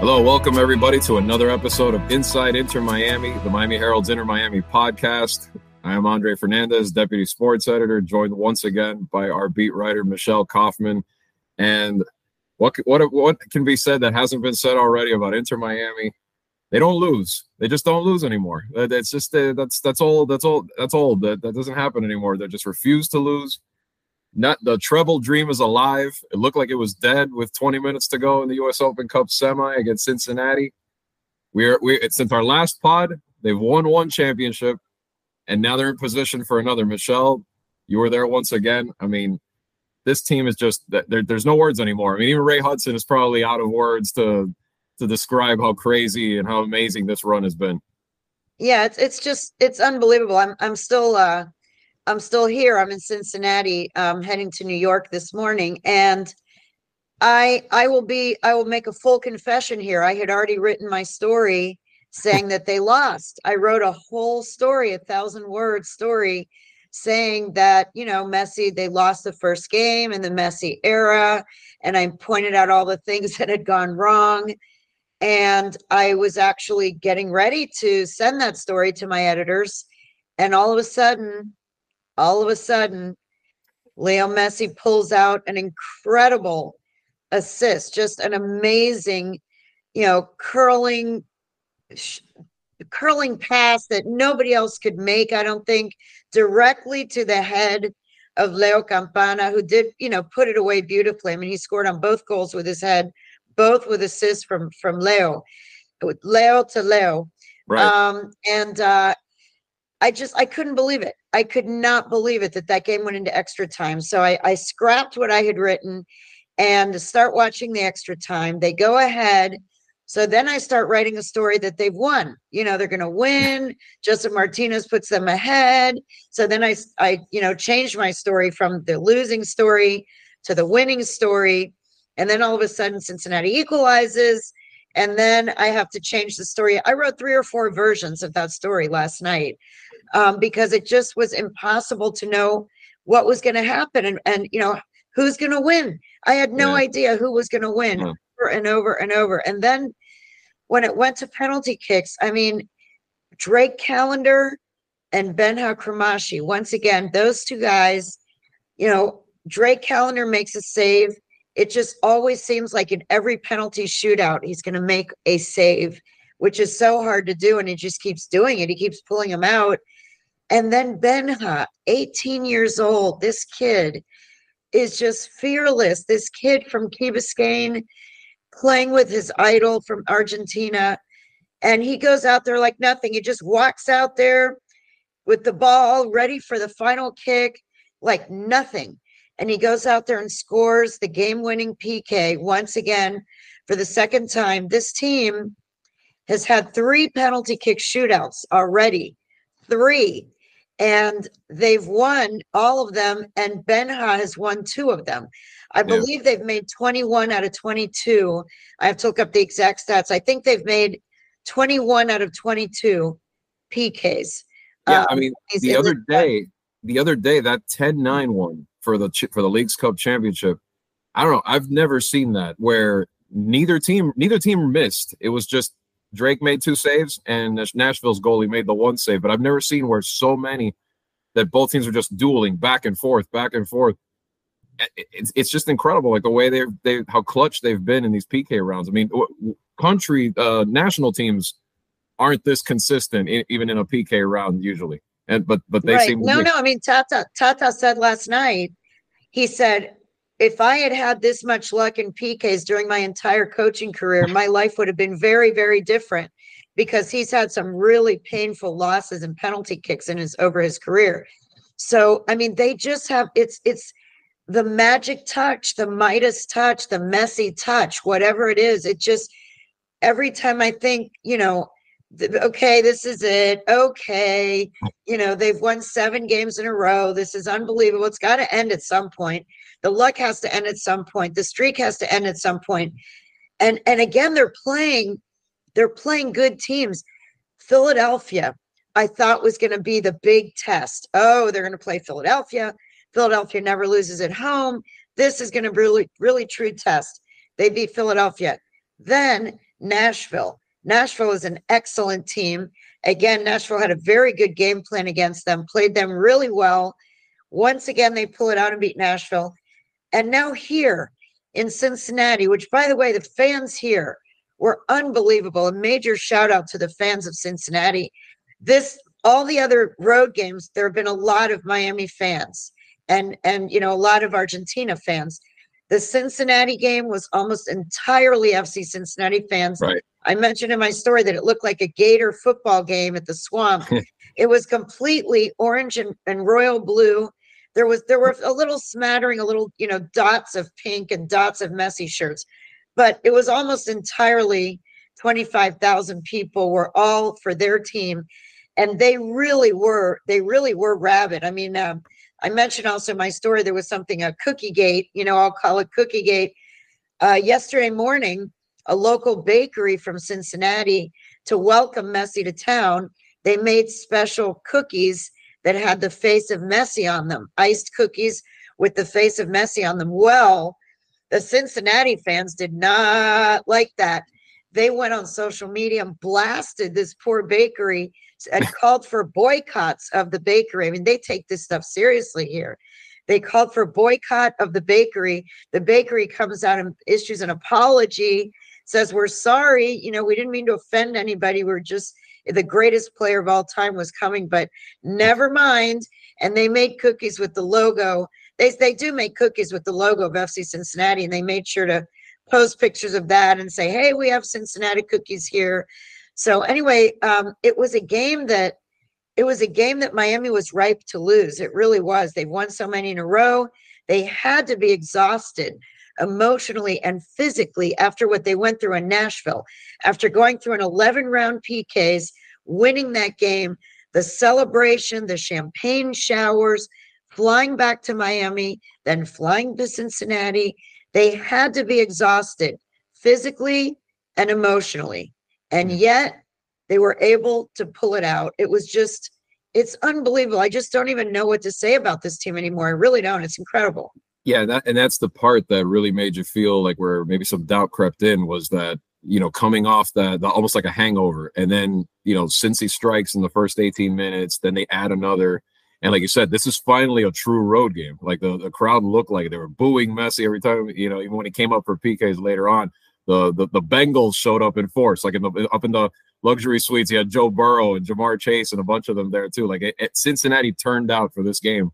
Hello, welcome everybody to another episode of Inside Inter Miami, the Miami Herald's Inter Miami podcast. I am Andre Fernandez, deputy sports editor, joined once again by our beat writer Michelle Kaufman. And what what what can be said that hasn't been said already about Inter Miami? They don't lose. They just don't lose anymore. It's just uh, that's that's old. That's all. That's old. That that doesn't happen anymore. They just refuse to lose. Not the treble dream is alive. It looked like it was dead with 20 minutes to go in the U.S. Open Cup semi against Cincinnati. We're we since our last pod, they've won one championship, and now they're in position for another. Michelle, you were there once again. I mean, this team is just there, there's no words anymore. I mean, even Ray Hudson is probably out of words to to describe how crazy and how amazing this run has been. Yeah, it's it's just it's unbelievable. I'm I'm still uh I'm still here. I'm in Cincinnati, um, heading to New York this morning, and I I will be I will make a full confession here. I had already written my story saying that they lost. I wrote a whole story, a thousand word story, saying that you know Messi they lost the first game in the Messi era, and I pointed out all the things that had gone wrong. And I was actually getting ready to send that story to my editors. And all of a sudden, all of a sudden, Leo Messi pulls out an incredible assist, just an amazing, you know, curling, sh- curling pass that nobody else could make. I don't think directly to the head of Leo Campana, who did, you know, put it away beautifully. I mean, he scored on both goals with his head, both with assists from from Leo, with Leo to Leo. Right. Um, and uh, I just I couldn't believe it. I could not believe it that that game went into extra time. So I, I scrapped what I had written and start watching the extra time. They go ahead. So then I start writing a story that they've won. You know, they're going to win. Josef Martinez puts them ahead. So then I, I, you know, changed my story from the losing story to the winning story. And then all of a sudden, Cincinnati equalizes. And then I have to change the story. I wrote three or four versions of that story last night um, because it just was impossible to know what was going to happen and, and you know who's going to win? I had no yeah. idea who was going to win yeah. over and over and over. And then when it went to penalty kicks i mean drake Callender and benja cremaschi once again those two guys you know drake Callender makes a save. It just always seems like in every penalty shootout he's going to make a save which is so hard to do and he just keeps doing it. He keeps pulling them out and then Benja, 18 years old, this kid is just fearless. This kid from Key Biscayne playing with his idol from Argentina. And he goes out there like nothing. He just walks out there with the ball ready for the final kick, like nothing. And he goes out there and scores the game winning PK once again for the second time. This team has had three penalty kick shootouts already. Three and they've won all of them and benja has won two of them. I believe they've made 21 out of 22 i have to look up the exact stats. I think they've made 21 out of 22 pks yeah um, i mean the other day the other day that 10-9 one for the for the Leagues Cup championship i don't know i've never seen that where neither team neither team missed. It was just Drake made two saves and Nashville's goalie made the one save, but I've never seen where so many that both teams are just dueling back and forth, back and forth. It's, it's just incredible, like the way they're they how clutch they've been in these PK rounds. I mean, country uh, national teams aren't this consistent in, even in a PK round usually, and but but they right. seem no no. I mean, Tata Tata said last night. He said if I had had this much luck in PKs during my entire coaching career, my life would have been very, very different because he's had some really painful losses and penalty kicks in his over his career. So, I mean, they just have it's it's the magic touch, the Midas touch, the Messi touch, whatever it is. It just every time I think, you know, okay, this is it. Okay, you know, they've won seven games in a row. This is unbelievable. It's got to end at some point. The luck has to end at some point. The streak has to end at some point. And and again, they're playing, they're playing good teams. Philadelphia, I thought was going to be the big test. Oh, they're going to play Philadelphia. Philadelphia never loses at home. This is going to be really, really true test. They beat Philadelphia. Then Nashville. Nashville is an excellent team. Again, Nashville had a very good game plan against them, played them really well. Once again, they pull it out and beat Nashville. And now here in Cincinnati, which by the way, the fans here were unbelievable. A major shout out to the fans of Cincinnati. This all the other road games, there have been a lot of Miami fans and and you know a lot of Argentina fans. The Cincinnati game was almost entirely FC Cincinnati fans. Right. I mentioned in my story that it looked like a Gator football game at the swamp. it was completely orange and, and royal blue. There was there were a little smattering, a little, you know, dots of pink and dots of Messi shirts, but it was almost entirely 25,000 people were all for their team and they really were they really were rabid. I mean, um, I mentioned also my story there was something a cookie gate, you know, I'll call it cookie gate. Uh, yesterday morning, a local bakery from Cincinnati to welcome Messi to town, they made special cookies that had the face of Messi on them, iced cookies with the face of Messi on them. Well, the Cincinnati fans did not like that. They went on social media and blasted this poor bakery and called for boycotts of the bakery. I mean, they take this stuff seriously here. They called for boycott of the bakery. The bakery comes out and issues an apology, says, We're sorry. You know, we didn't mean to offend anybody. We're just the greatest player of all time was coming, but never mind. And they made cookies with the logo. They, they do make cookies with the logo of FC Cincinnati, and they made sure to post pictures of that and say, Hey, we have Cincinnati cookies here. So anyway, um, it was a game that it was a game that Miami was ripe to lose. It really was. They've won so many in a row. They had to be exhausted emotionally and physically after what they went through in Nashville, after going through an 11 round PKs, winning that game, the celebration, the champagne showers, flying back to Miami, then flying to Cincinnati. They had to be exhausted physically and emotionally. And mm. yet they were able to pull it out. It was just, it's unbelievable. I just don't even know what to say about this team anymore. I really don't. It's incredible. Yeah, that, and that's the part that really made you feel like where maybe some doubt crept in was that you know coming off that the, almost like a hangover, and then you know Cincy strikes in the first 18 minutes, then they add another, and like you said, this is finally a true road game. Like the, the crowd looked like they were booing Messi every time, you know, even when he came up for PKs later on the, the the Bengals showed up in force, like in the up in the luxury suites. He had Joe Burrow and Ja'Marr Chase and a bunch of them there too. Like it, it, Cincinnati turned out for this game,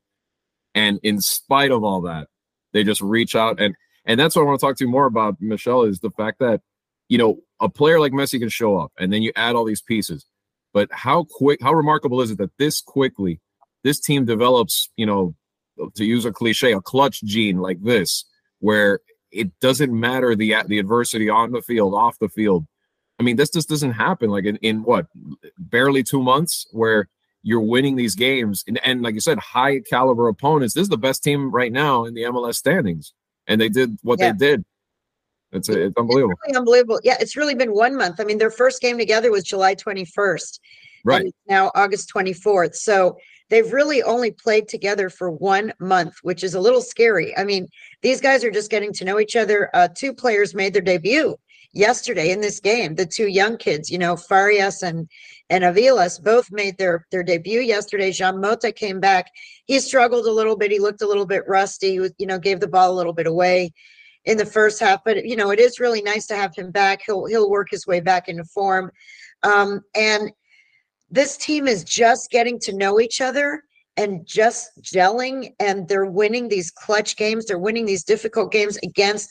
and in spite of all that, they just reach out and and that's what I want to talk to you more about, Michelle, is the fact that you know a player like Messi can show up, and then you add all these pieces. But how quick, how remarkable is it that this quickly this team develops, you know, to use a cliche, a clutch gene like this, where it doesn't matter the the adversity on the field, off the field. I mean, this just doesn't happen like in, in what barely two months where you're winning these games and, and like you said, high caliber opponents. This is the best team right now in the MLS standings, and they did what yeah. they did. It's, it's unbelievable. It's really unbelievable. Yeah, it's really been one month. I mean, their first game together was July 21st. Right. now August 24th. So they've really only played together for one month, which is a little scary. I mean, these guys are just getting to know each other. Uh, two players made their debut yesterday in this game. The two young kids, you know, Farias and and Aviles, both made their their debut yesterday. Jean Mota came back. He struggled a little bit. He looked a little bit rusty. He was, you know, gave the ball a little bit away in the first half. But you know, it is really nice to have him back. He'll he'll work his way back into form. Um, and this team is just getting to know each other and just gelling and they're winning these clutch games they're winning these difficult games against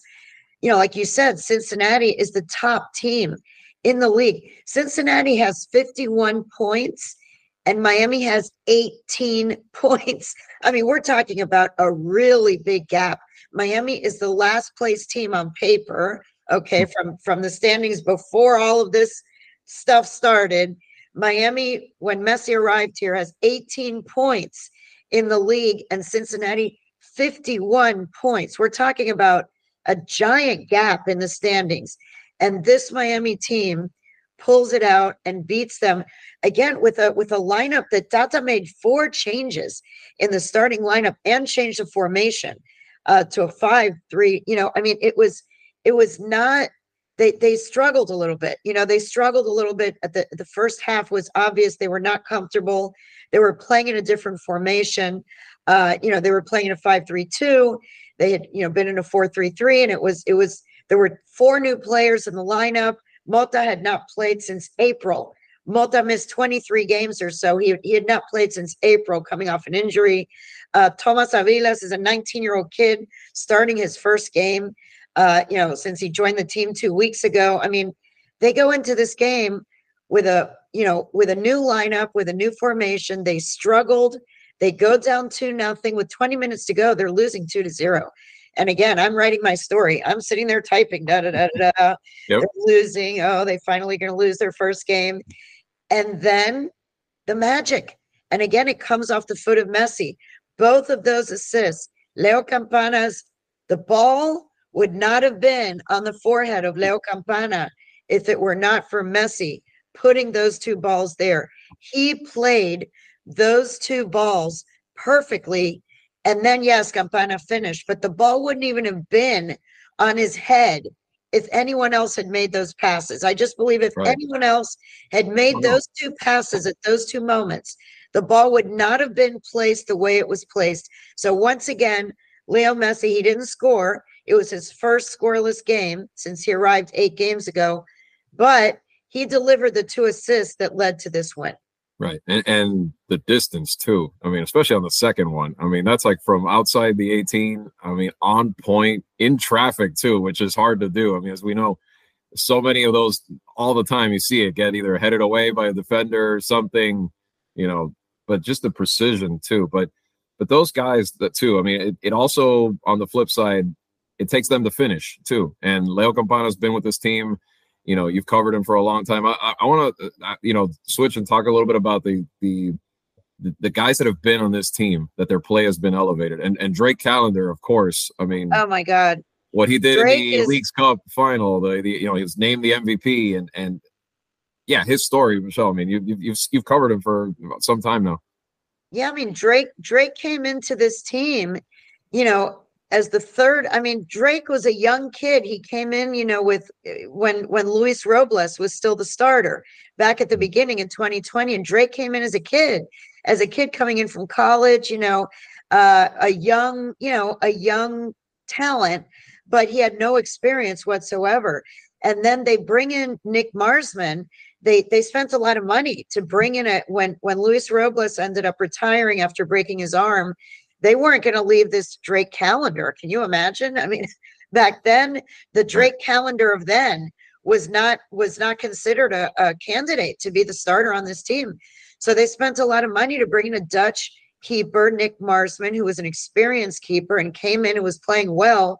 you know like you said cincinnati is the top team in the league cincinnati has 51 points and miami has 18 points i mean we're talking about a really big gap miami is the last place team on paper okay mm. from from the standings before all of this stuff started Miami, when Messi arrived here, has 18 points in the league, and Cincinnati 51 points. We're talking about a giant gap in the standings. And this Miami team pulls it out and beats them again with a with a lineup that Tata made four changes in the starting lineup and changed the formation uh, to a five three. You know, I mean, it was it was not they they struggled a little bit. You know, they struggled a little bit at the the first half was obvious they were not comfortable. They were playing in a different formation. Uh, you know, they were playing in a 5-3-2. They had, you know, been in a 4-3-3 and it was it was there were four new players in the lineup. Mota had not played since April. Mota missed 23 games or so. He, he had not played since April, coming off an injury. Uh, Tomas Aviles is a 19 year old kid starting his first game, uh, you know, since he joined the team two weeks ago. I mean, they go into this game with a, you know, with a new lineup, with a new formation. They struggled. They go down two nothing with 20 minutes to go. They're losing two to zero. And again, I'm writing my story. I'm sitting there typing, da da da da. Yep. Losing. Oh, they finally going to lose their first game. And then the magic. And again, it comes off the foot of Messi. Both of those assists, Leo Campana's, the ball would not have been on the forehead of Leo Campana if it were not for Messi putting those two balls there. He played those two balls perfectly. And then, yes, Campana finished, but the ball wouldn't even have been on his head if anyone else had made those passes. I just believe if right. anyone else had made those two passes at those two moments, the ball would not have been placed the way it was placed. So once again, Leo Messi, he didn't score. It was his first scoreless game since he arrived eight games ago, but he delivered the two assists that led to this win. Right. And, and the distance too. I mean, especially on the second one. I mean, that's like from outside the 18. I mean, on point in traffic too, which is hard to do. I mean, as we know, so many of those all the time you see it get either headed away by a defender or something, you know, but just the precision too. But but those guys that too, I mean, it, it also on the flip side, it takes them to finish too. And Leo Campana's been with this team you know you've covered him for a long time. I, I, I want to uh, you know switch and talk a little bit about the the the guys that have been on this team that their play has been elevated, and and Drake Callender, of course. I mean, oh my God, what he did Drake in the is... Leagues Cup final, the, the you know he was named the MVP, and and yeah, his story, Michelle. I mean, you, you've you've you've covered him for some time now. Yeah, I mean Drake Drake came into this team, you know, as the third i mean drake was a young kid. He came in you know with when when luis robles was still the starter back at the beginning in 2020 and drake came in as a kid as a kid coming in from college you know uh, a young you know a young talent but he had no experience whatsoever. And then they bring in nick marsman. They they spent a lot of money to bring in it when when luis robles ended up retiring after breaking his arm they weren't going to leave this Drake Callender. Can you imagine? I mean, back then, the Drake Callender of then was not was not considered a, a candidate to be the starter on this team. So they spent a lot of money to bring in a Dutch keeper, Nick Marsman, who was an experienced keeper and came in and was playing well.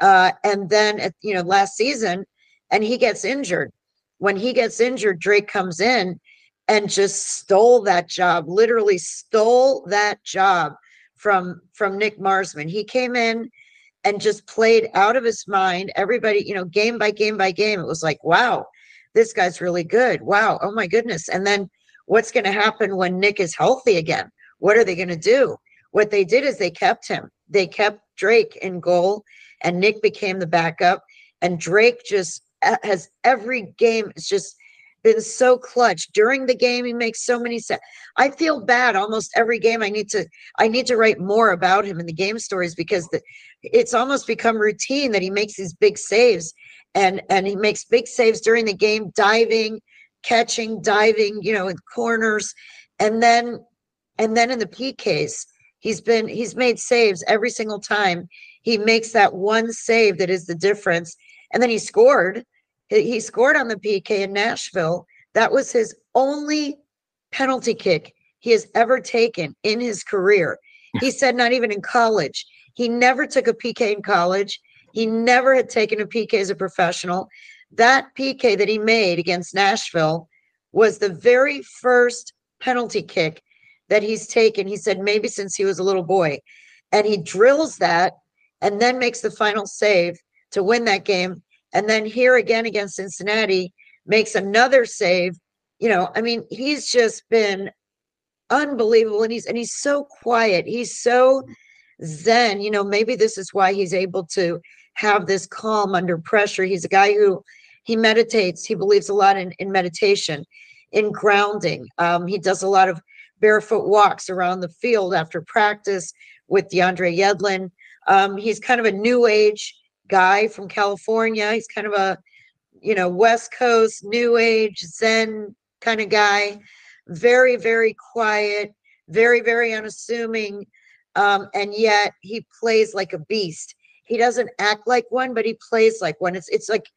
Uh, and then, at, you know, last season, and he gets injured. When he gets injured, Drake comes in and just stole that job, literally stole that job from from Nick Marsman. He came in and just played out of his mind. Everybody, you know, game by game by game, it was like, wow, this guy's really good. Wow, oh my goodness. And then what's going to happen when Nick is healthy again? What are they going to do? What they did is they kept him. They kept Drake in goal, and Nick became the backup. And Drake just uh, has every game. It's just been so clutch during the game. He makes so many sense. I feel bad almost every game. I need to I need to write more about him in the game stories because the, it's almost become routine that he makes these big saves and and he makes big saves during the game, diving, catching, diving, you know, in corners, and then and then in the PKs, he's been he's made saves every single time. He makes that one save that is the difference, and then he scored he scored on the PK in Nashville. That was his only penalty kick he has ever taken in his career. He said, not even in college. He never took a PK in college. He never had taken a PK as a professional. That PK that he made against Nashville was the very first penalty kick that he's taken. He said, maybe since he was a little boy. And he drills that and then makes the final save to win that game. And then here again against Cincinnati, makes another save. You know, I mean, he's just been unbelievable. And he's and he's so quiet. He's so zen. You know, maybe this is why he's able to have this calm under pressure. He's a guy who he meditates. He believes a lot in, in meditation, in grounding. Um, he does a lot of barefoot walks around the field after practice with DeAndre Yedlin. Um, he's kind of a new age guy from California. He's kind of a, you know, West Coast, new age, Zen kind of guy. Very, very quiet, very, very unassuming. Um, and yet he plays like a beast. He doesn't act like one, but he plays like one. It's it's like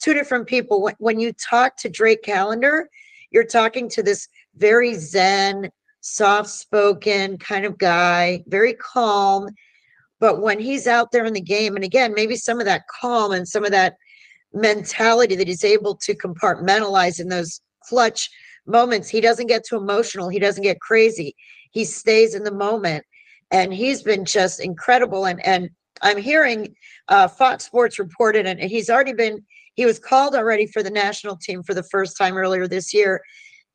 two different people. When, when you talk to Drake Callender, you're talking to this very zen, soft spoken kind of guy, very calm. But when he's out there in the game, and again, maybe some of that calm and some of that mentality that he's able to compartmentalize in those clutch moments, he doesn't get too emotional. He doesn't get crazy. He stays in the moment. And he's been just incredible. And and I'm hearing uh, Fox Sports reported, and he's already been he was called already for the national team for the first time earlier this year.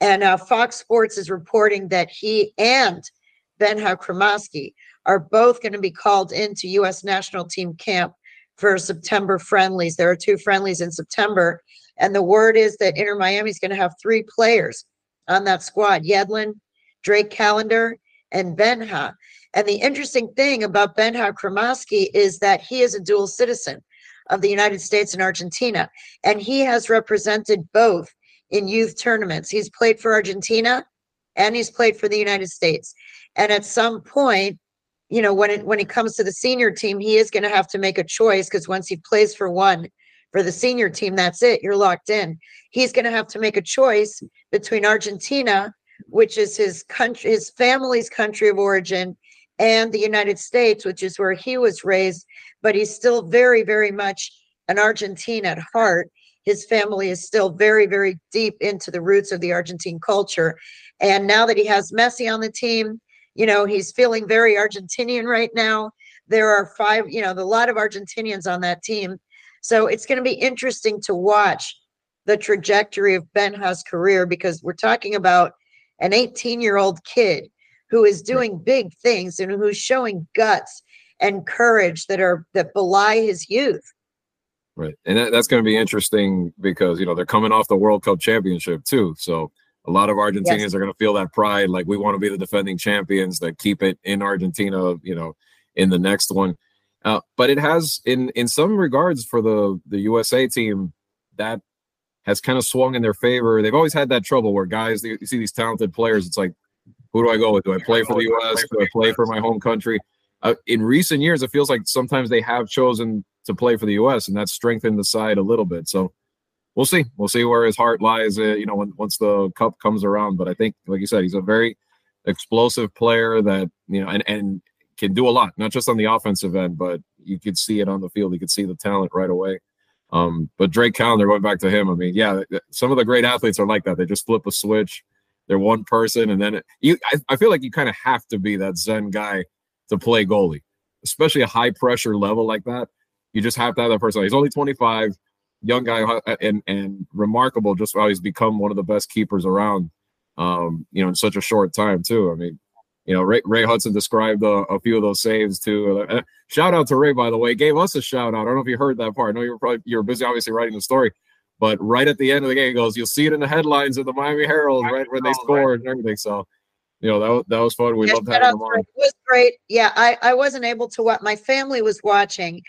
And uh, Fox Sports is reporting that he and Benja Cremaschi are both going to be called into U.S. national team camp for September friendlies. There are two friendlies in September. And the word is that Inter Miami is going to have three players on that squad Yedlin, Drake Callender, and Benja. And the interesting thing about Benja Cremaschi is that he is a dual citizen of the United States and Argentina. And he has represented both in youth tournaments. He's played for Argentina and he's played for the United States. And at some point, you know, when it when it comes to the senior team, he is going to have to make a choice because once he plays for one for the senior team, that's it. You're locked in. He's going to have to make a choice between Argentina, which is his country, his family's country of origin, and the United States, which is where he was raised but he's still very, very much an Argentine at heart. His family is still very, very deep into the roots of the Argentine culture. And now that he has Messi on the team, you know, he's feeling very Argentinian right now. There are five, you know, a lot of Argentinians on that team. So it's going to be interesting to watch the trajectory of Benja's career because we're talking about an 18 year old kid who is doing big things and who's showing guts and courage that are that belie his youth. Right, and that, that's going to be interesting because you know they're coming off the World Cup championship too, so a lot of Argentinians yes. are going to feel that pride, like we want to be the defending champions that keep it in Argentina, you know, in the next one. Uh, but it has, in in some regards, for the the USA team, that has kind of swung in their favor. They've always had that trouble where guys, you see these talented players, it's like, who do I go with? Do I play for the US? Do I play for my home country? uh, in recent years, it feels like sometimes they have chosen to play for the U.S. and that's strengthened the side a little bit. So we'll see. We'll see where his heart lies. Uh, you know, when, once the cup comes around. But I think, like you said, he's a very explosive player that you know and and can do a lot, not just on the offensive end, but you could see it on the field. You could see the talent right away. Um, but Drake Callender, going back to him, I mean, yeah, some of the great athletes are like that. They just flip a switch. They're one person, and then it, you. I, I feel like you kind of have to be that Zen guy to play goalie, especially a high pressure level like that. You just have to have that person. He's only 25, young guy, uh, and and remarkable just how he's become one of the best keepers around. Um, you know, in such a short time too. I mean, you know, Ray, Ray Hudson described a, a, few of those saves too. Uh, shout out to Ray, by the way, gave us a shout out. I don't know if you heard that part. I know you were probably you were busy, obviously, writing the story. But right at the end of the game, he goes, "You'll see it in the headlines of the Miami Herald, right when they scored and everything." So you know that was, that was fun. We yeah, loved having them on. It was great. Yeah, I I wasn't able to watch. My family was watching,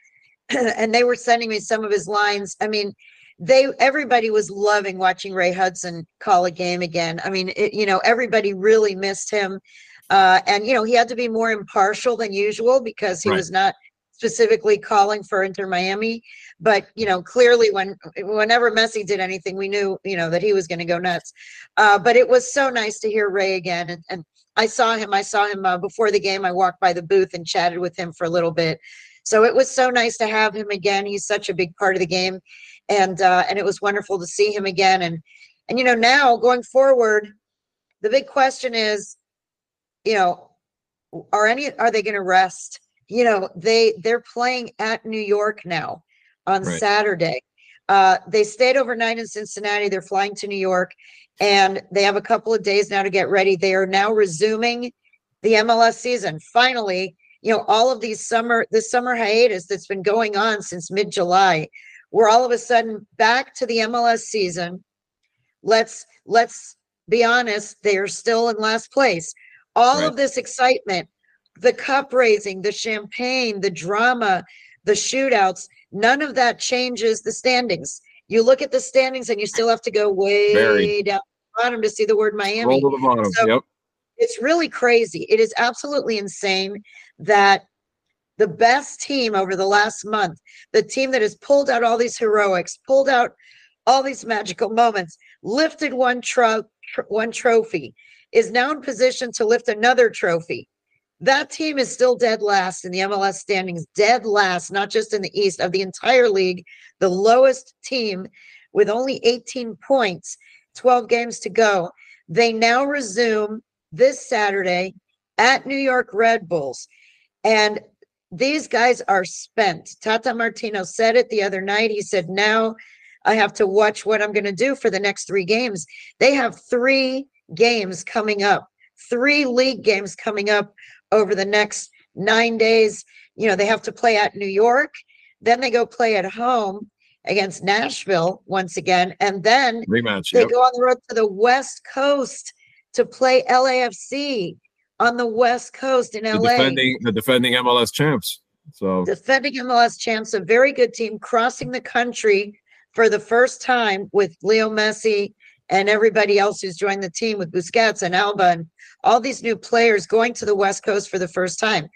and they were sending me some of his lines. I mean, they everybody was loving watching Ray Hudson call a game again. I mean, it, you know, everybody really missed him, uh, and you know he had to be more impartial than usual because he right. was not specifically calling for Inter Miami. But you know, clearly when whenever Messi did anything, we knew you know that he was going to go nuts. Uh, but it was so nice to hear Ray again, and, and I saw him. I saw him uh, before the game. I walked by the booth and chatted with him for a little bit. So it was so nice to have him again. He's such a big part of the game, and uh, and it was wonderful to see him again. And and you know now going forward, the big question is, you know, are any are they going to rest? you know they they're playing at new york now on right. saturday uh, they stayed overnight in cincinnati they're flying to new york and they have a couple of days now to get ready they are now resuming the mls season finally you know all of these summer the summer hiatus that's been going on since mid-july we're all of a sudden back to the MLS season. Let's let's be honest, they're still in last place. All right. of this excitement, the cup raising, the champagne, the drama, the shootouts, none of that changes the standings. You look at the standings and you still have to go way down the bottom to see the word Miami. Roll to the bottom. So yep. It's really crazy. It is absolutely insane that the best team over the last month, the team that has pulled out all these heroics, pulled out all these magical moments, lifted one tro- tr- one trophy, is now in position to lift another trophy. That team is still dead last in the MLS standings, dead last, not just in the East, of the entire league, the lowest team with only 18 points, 12 games to go. They now resume this Saturday at New York Red Bulls. And these guys are spent. Tata Martino said it the other night. He said, Now I have to watch what I'm going to do for the next three games. They have three games coming up, three league games coming up over the next nine days. You know, they have to play at New York, then they go play at home against Nashville once again, and then rematch. They yep. go on the road to the West Coast to play LAFC on the West Coast in the LA. Defending, the defending MLS champs. So defending MLS champs, a very good team crossing the country for the first time with Leo Messi and everybody else who's joined the team with Busquets and Alba and all these new players going to the West Coast for the first time.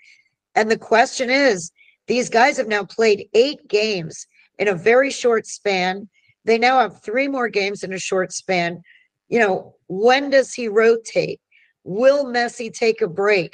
And the question is, these guys have now played eight games in a very short span. They now have three more games in a short span. You know, when does he rotate? Will Messi take a break?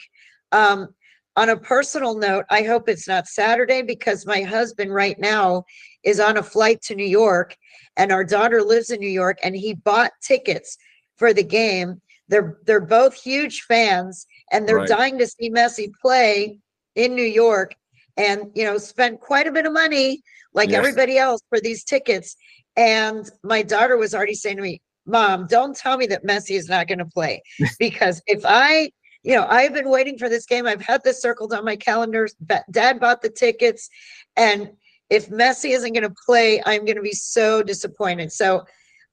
Um, on a personal note, I hope it's not Saturday because my husband right now is on a flight to New York and our daughter lives in New York and he bought tickets for the game. They're they're both huge fans and they're right. dying to see Messi play in New York and you know spent quite a bit of money like yes. everybody else for these tickets and my daughter was already saying to me mom don't tell me that messi is not going to play. Because if i you know i've been waiting for this game. I've had this circled on my calendar. Dad bought the tickets. And if messi isn't going to play i'm going to be so disappointed. So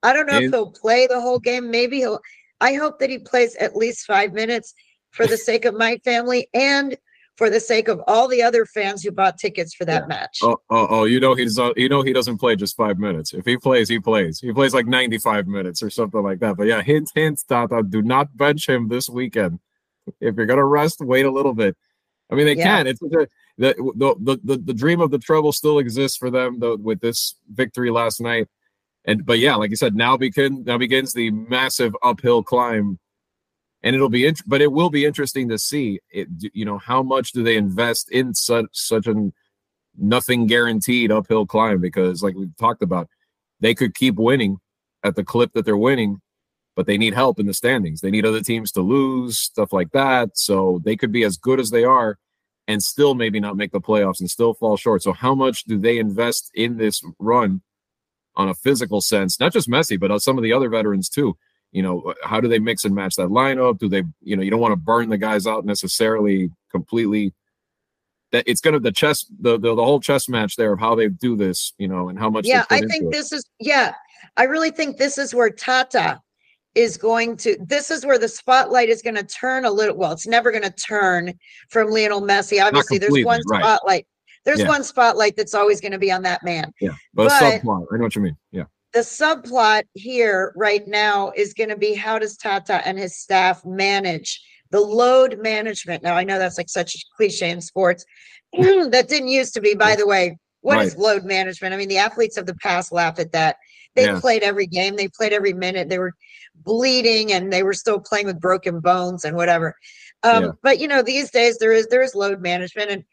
i don't know and- if he'll play the whole game. Maybe he'll i hope that he plays at least five minutes for the sake of my family. And for the sake of all the other fans who bought tickets for that yeah. match. Oh, oh, oh, you know he's uh, you know he doesn't play just five minutes. If he plays, he plays. He plays like ninety five minutes or something like that. But yeah, hint, hint, Tata, do not bench him this weekend. If you're gonna rest, wait a little bit. I mean, they yeah. can. It's the, the the, the the dream of the treble still exists for them though with this victory last night. And but yeah, like you said, now begin now begins the massive uphill climb and it'll be int- but it will be interesting to see it you know how much do they invest in such such a nothing guaranteed uphill climb because like we've talked about they could keep winning at the clip that they're winning but they need help in the standings. They need other teams to lose stuff like that. So they could be as good as they are and still maybe not make the playoffs and still fall short. So how much do they invest in this run on a physical sense? Not just messi but uh, some of the other veterans too you know uh, how do they mix and match that lineup? Do they you know you don't want to burn the guys out necessarily completely. That it's gonna the chess the, the, the whole chess match there of how they do this you know and how much yeah i think this is yeah i really think this is where tata is going to this is where the spotlight is going to turn a little well it's never going to turn from Lionel Messi. Obviously there's one right. spotlight there's yeah. one spotlight that's always going to be on that man. Yeah but, but I know what you mean yeah the subplot here right now is going to be how does Tata and his staff manage the load management. Now I know that's like such a cliche in sports. that didn't used to be, by the way. What right. is load management? I mean, the athletes of the past laugh at that. They yeah. played every game, they played every minute. They were bleeding and they were still playing with broken bones and whatever. Um, yeah. but you know, these days there is there is load management and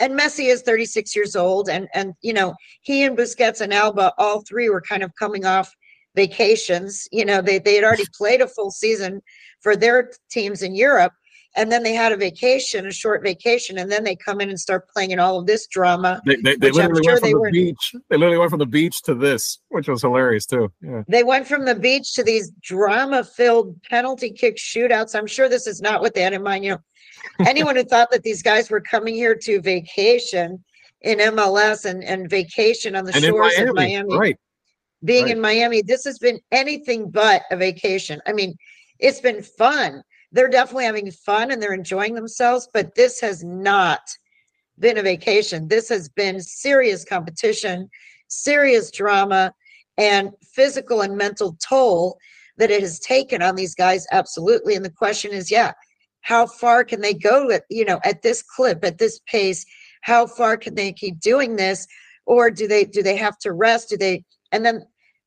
and Messi is 36 years old, and and you know he and Busquets and Alba, all three were kind of coming off vacations. You know they they had already played a full season for their teams in Europe, and then they had a vacation, a short vacation, and then they come in and start playing in all of this drama. They, they, they literally sure went from the were, beach. They literally went from the beach to this, which was hilarious too. Yeah. They went from the beach to these drama-filled penalty kick shootouts. I'm sure this is not what they had in mind. You know, anyone who thought that these guys were coming here to vacation in MLS and, and vacation on the and shores Miami, of Miami. Right. Being right. in Miami, this has been anything but a vacation. I mean, it's been fun. They're definitely having fun and they're enjoying themselves, but this has not been a vacation. This has been serious competition, serious drama, and physical and mental toll that it has taken on these guys. Absolutely. And the question is, yeah, how far can they go you know, at this clip, at this pace? How far can they keep doing this? Or do they do they have to rest? Do they and then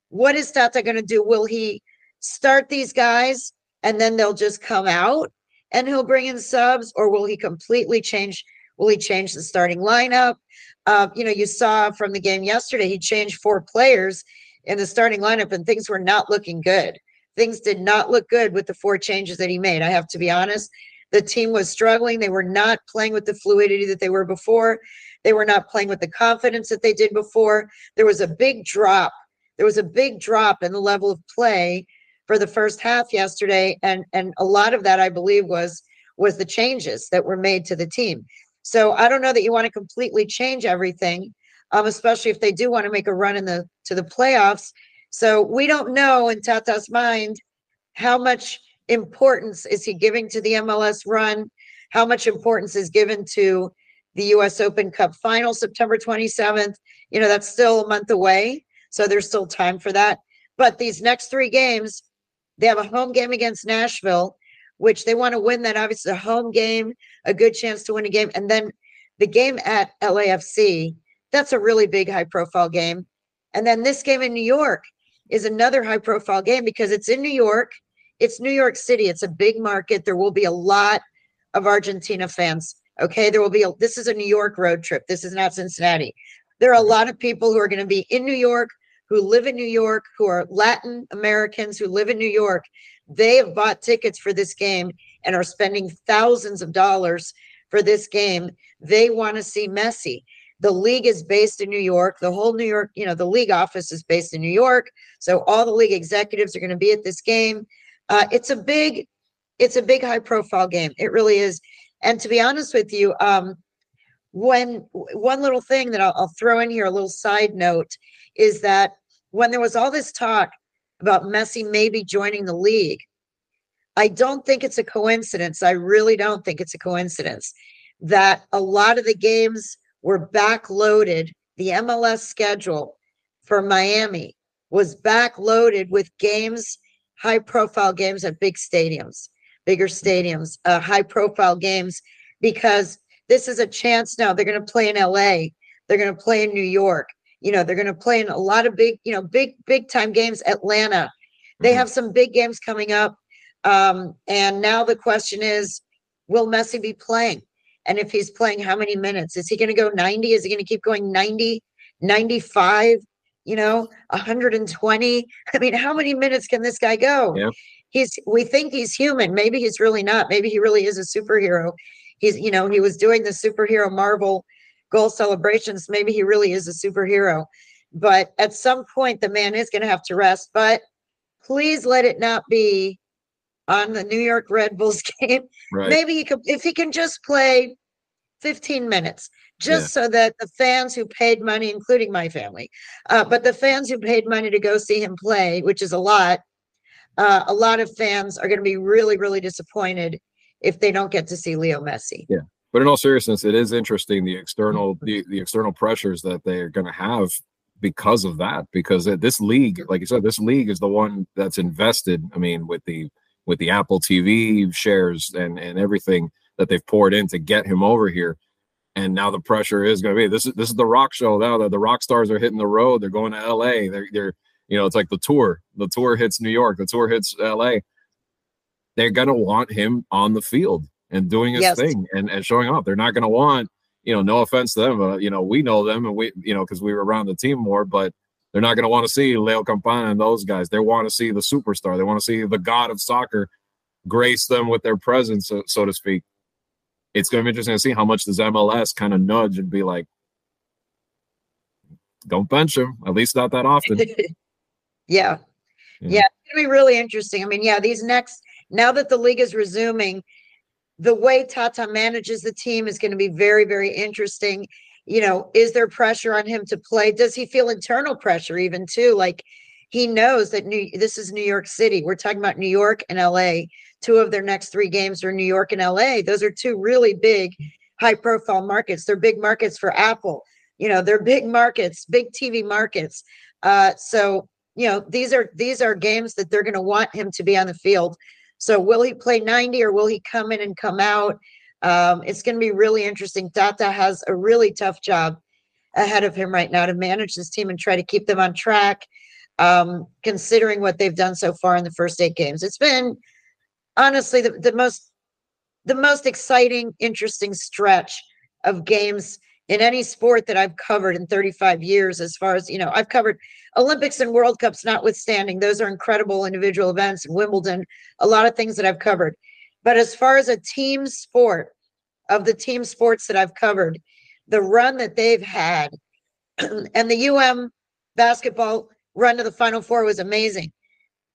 what is Tata going to do? Will he start these guys and then they'll just come out and he'll bring in subs, or will he completely change Will he change the starting lineup? Uh, you know, you saw from the game yesterday, he changed four players in the starting lineup, and things were not looking good. Things did not look good with the four changes that he made. I have to be honest. The team was struggling. They were not playing with the fluidity that they were before. They were not playing with the confidence that they did before. There was a big drop. There was a big drop in the level of play for the first half yesterday, and and a lot of that I believe was was the changes that were made to the team. So I don't know that you want to completely change everything, um, especially if they do want to make a run in the to the playoffs. So we don't know in Tata's mind how much importance is he giving to the MLS run, how much importance is given to the US Open Cup final September 27th. You know, that's still a month away. So there's still time for that. But these next three games, they have a home game against Nashville which they want to win that obviously a home game, a good chance to win a game. And then the game at LAFC, that's a really big high profile game. And then this game in New York is another high profile game because it's in New York. It's New York City. It's a big market. There will be a lot of Argentina fans. Okay. There will be a, this is a New York road trip. This is not Cincinnati. There are a lot of people who are going to be in New York, who live in New York, who are Latin Americans who live in New York they have bought tickets for this game and are spending thousands of dollars for this game. They want to see Messi. The league is based in New York. The whole New York, you know, the league office is based in New York. So all the league executives are going to be at this game. Uh, it's a big, it's a big high profile game. It really is. And to be honest with you, um, when one little thing that I'll, I'll throw in here, a little side note, is that when there was all this talk about Messi maybe joining the league. I don't think it's a coincidence. I really don't think it's a coincidence that a lot of the games were backloaded. The MLS schedule for Miami was backloaded with games, high profile games at big stadiums, bigger stadiums, uh, high profile games, because this is a chance now. They're going to play in LA, they're going to play in New York, you know, they're going to play in a lot of big, you know, big, big time games. Atlanta, they mm-hmm. have some big games coming up. Um, and now the question is, will Messi be playing? And if he's playing, how many minutes? Is he going to go 90? Is he going to keep going 90, 95, you know, 120? I mean, how many minutes can this guy go? Yeah. He's, we think he's human. Maybe he's really not. Maybe he really is a superhero. He's, you know, he was doing the superhero Marvel goal celebrations, maybe he really is a superhero. But at some point, the man is going to have to rest. But please let it not be on the New York Red Bulls game. Right. Maybe he could, if he can just play 15 minutes, just yeah. so that the fans who paid money, including my family, uh, but the fans who paid money to go see him play, which is a lot, uh, a lot of fans are going to be really, really disappointed if they don't get to see Leo Messi. Yeah but in all seriousness, it is interesting the external mm-hmm. the, the external pressures that they're going to have because of that. Because this league, like you said, this league is the one that's invested. I mean, with the with the Apple TV shares and and everything that they've poured in to get him over here. And now the pressure is going to be this is this is the rock show now that the rock stars are hitting the road. They're going to LA. They're they're you know it's like the tour. The tour hits New York. The tour hits LA. They're going to want him on the field and doing his yes. thing and, and showing off. They're not going to want, you know, no offense to them, but, you know, we know them and we, you know, because we were around the team more, but they're not going to want to see Leo Campana and those guys. They want to see the superstar. They want to see the god of soccer grace them with their presence, so, so to speak. It's going to be interesting to see how much does MLS kind of nudge and be like, don't bench him, at least not that often. yeah. Yeah. yeah. It's going to be really interesting. I mean, yeah, these next, now that the league is resuming, the way Tata manages the team is going to be very, very interesting. You know, is there pressure on him to play? Does he feel internal pressure even too? Like he knows that New this is New York City. We're talking about New York and LA. Two of their next three games are New York and LA. Those are two really big, high profile markets. They're big markets for Apple. You know, they're big markets, big TV markets. Uh, so you know, these are these are games that they're going to want him to be on the field. So will he play 90 or will he come in and come out? Um, it's going to be really interesting. Tata has a really tough job ahead of him right now to manage this team and try to keep them on track, um, considering what they've done so far in the first eight games. It's been honestly the, the most the most exciting, interesting stretch of games in any sport that I've covered in 35 years, as far as you know, I've covered Olympics and World Cups notwithstanding, those are incredible individual events, Wimbledon, a lot of things that I've covered. But as far as a team sport, of the team sports that I've covered, the run that they've had, and the UM basketball run to the Final Four was amazing.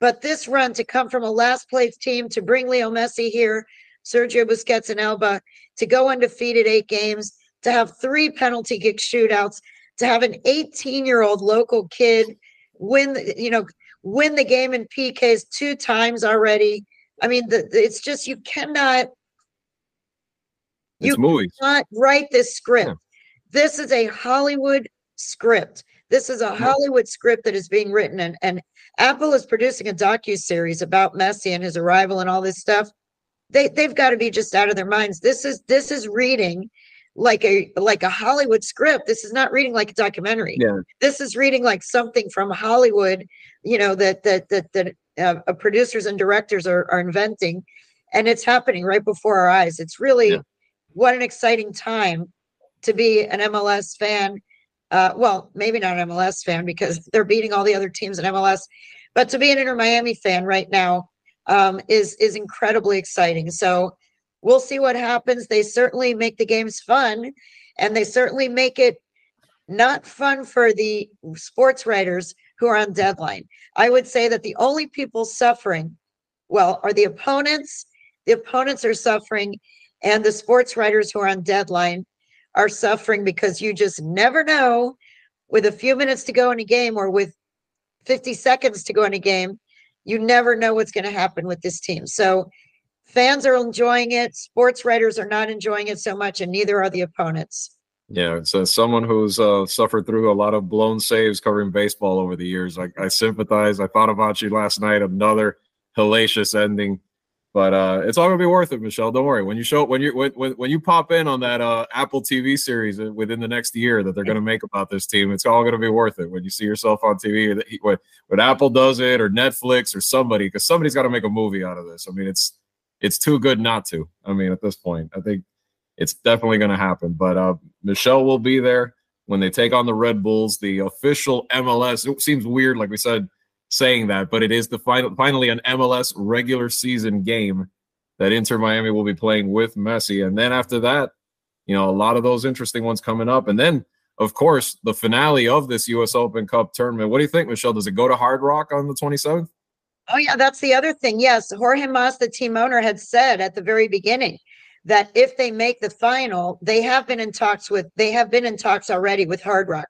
But this run to come from a last place team to bring Leo Messi here, Sergio Busquets and Alba, to go undefeated eight games, to have three penalty kick shootouts, to have an 18 year old local kid win, you know, win the game in PKs two times already, I mean, the, it's just you cannot. You movies. cannot write this script. Yeah. This is a Hollywood script. This is a Hollywood script that is being written, and, and Apple is producing a docu series about Messi and his arrival and all this stuff. They they've got to be just out of their minds. This is this is reading like a like a Hollywood script. This is not reading like a documentary. Yeah. This is reading like something from Hollywood, you know, that that that that uh, uh, producers and directors are, are inventing and it's happening right before our eyes. It's really yeah. what an exciting time to be an mls fan uh, well maybe not an mls fan because they're beating all the other teams in mls but to be an inter miami fan right now um, is is incredibly exciting. So we'll see what happens. They certainly make the games fun and they certainly make it not fun for the sports writers who are on deadline. I would say that the only people suffering, well, are the opponents. The opponents are suffering, and the sports writers who are on deadline are suffering because you just never know with a few minutes to go in a game or with 50 seconds to go in a game, you never know what's going to happen with this team. So fans are enjoying it, sports writers are not enjoying it so much, and neither are the opponents. Yeah, it's uh, someone who's uh, suffered through a lot of blown saves covering baseball over the years. I, I sympathize. I thought about you last night. Another hellacious ending, but uh, it's all gonna be worth it, Michelle. Don't worry. When you show when you when, when, when you pop in on that uh, Apple TV series uh, within the next year that they're gonna make about this team, it's all gonna be worth it. When you see yourself on TV, when, when Apple does it or Netflix or somebody, because somebody's got to make a movie out of this. I mean, it's it's too good not to. I mean, at this point, I think it's definitely going to happen. But uh, Michelle will be there when they take on the Red Bulls, the official MLS. It seems weird, like we said, saying that, but it is the final, finally an MLS regular season game that Inter Miami will be playing with Messi. And then after that, you know, a lot of those interesting ones coming up. And then, of course, the finale of this U.S. Open Cup tournament. What do you think, Michelle? Does it go to Hard Rock on the 27th? Oh, yeah, that's the other thing. Yes, Jorge Mas, the team owner, had said at the very beginning that if they make the final, they have been in talks with they have been in talks already with Hard Rock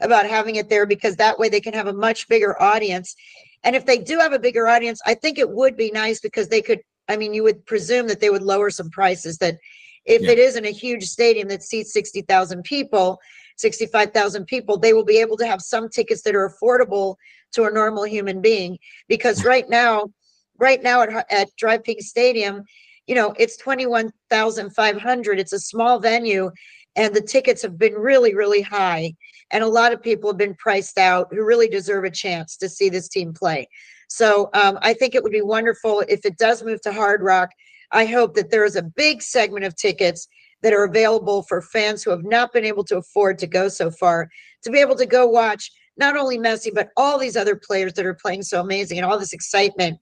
about having it there because that way they can have a much bigger audience. And if they do have a bigger audience, I think it would be nice because they could I mean you would presume that they would lower some prices that if yeah. it isn't a huge stadium that seats 60,000 people, 65,000 people, they will be able to have some tickets that are affordable to a normal human being because right now right now at, at DRV PNK Stadium you know, it's 21,500. It's a small venue and the tickets have been really, really high. And a lot of people have been priced out who really deserve a chance to see this team play. So um, I think it would be wonderful if it does move to Hard Rock. I hope that there is a big segment of tickets that are available for fans who have not been able to afford to go so far to be able to go watch not only Messi, but all these other players that are playing so amazing and all this excitement.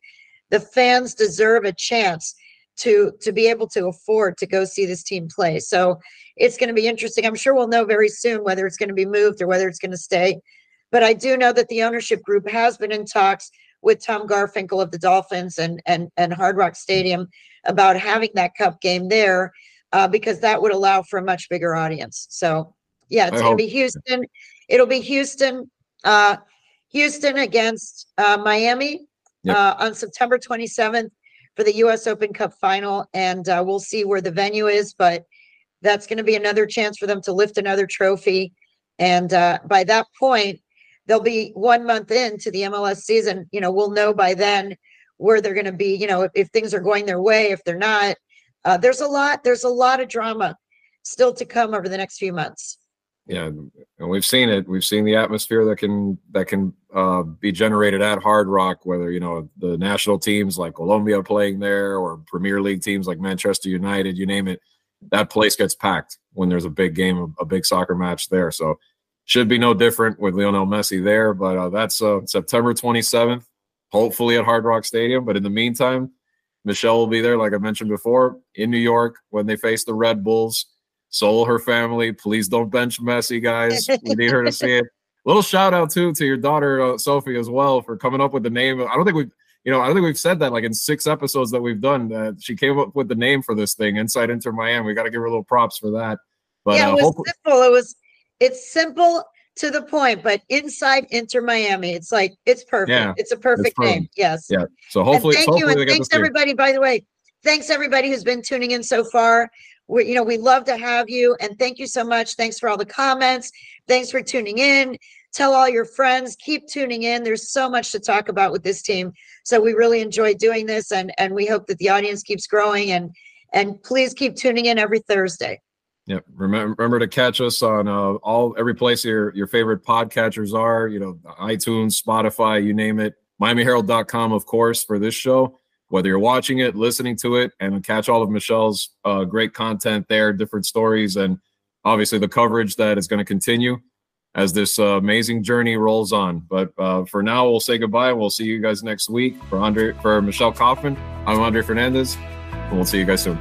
The fans deserve a chance to to be able to afford to go see this team play. So it's going to be interesting. I'm sure we'll know very soon whether it's going to be moved or whether it's going to stay. But I do know that the ownership group has been in talks with Tom Garfinkel of the Dolphins and and and Hard Rock Stadium about having that cup game there uh, because that would allow for a much bigger audience. So Yeah, it's I gonna be Houston. It'll be Houston, uh, Houston against uh, Miami yep. uh, on September 27th for the U.S. Open Cup final, and uh, we'll see where the venue is. But that's going to be another chance for them to lift another trophy. And uh, by that point, they'll be one month into the MLS season. You know, we'll know by then where they're going to be. You know, if, if, things are going their way, if they're not. Uh, there's a lot. There's a lot of drama still to come over the next few months. Yeah, and we've seen it. We've seen the atmosphere that can that can uh, be generated at Hard Rock, whether you know the national teams like Colombia playing there, or Premier League teams like Manchester United, you name it that place gets packed when there's a big game, a big soccer match there. So should be no different with Lionel Messi there. But uh, that's uh, September 27th, hopefully at Hard Rock Stadium. But in the meantime, Michelle will be there, like I mentioned before, in New York when they face the Red Bulls. Soul her family. Please don't bench Messi, guys. We need her to see it. Little shout out too to your daughter uh, Sophie as well for coming up with the name. I don't think we've you know, I don't think we've said that like in six episodes that we've done that she came up with the name for this thing, Inside Inter Miami. We got to give her a little props for that. But yeah, it uh, was simple. It was it's simple to the point, but Inside Inter Miami, it's like it's perfect. Yeah, it's a perfect it's name. Yes. Yeah. So hopefully, and thank hopefully you, and thanks everybody. By the way, thanks everybody who's been tuning in so far. We, you know, we love to have you, and thank you so much. Thanks for all the comments. Thanks for tuning in. Tell all your friends. Keep tuning in. There's so much to talk about with this team. So we really enjoy doing this and and we hope that the audience keeps growing and and please keep tuning in every thursday. Yeah remember, remember to catch us on uh, all every place your your favorite podcatchers are you know itunes spotify you name it. Miamiherald.com of course for this show whether you're watching it listening to it and catch all of michelle's uh, great content there different stories and obviously the coverage that is going to continue as this uh, amazing journey rolls on. But uh, for now, we'll say goodbye. We'll see you guys next week. For Andre, for Michelle Kaufman, I'm Andre Fernandez, and we'll see you guys soon.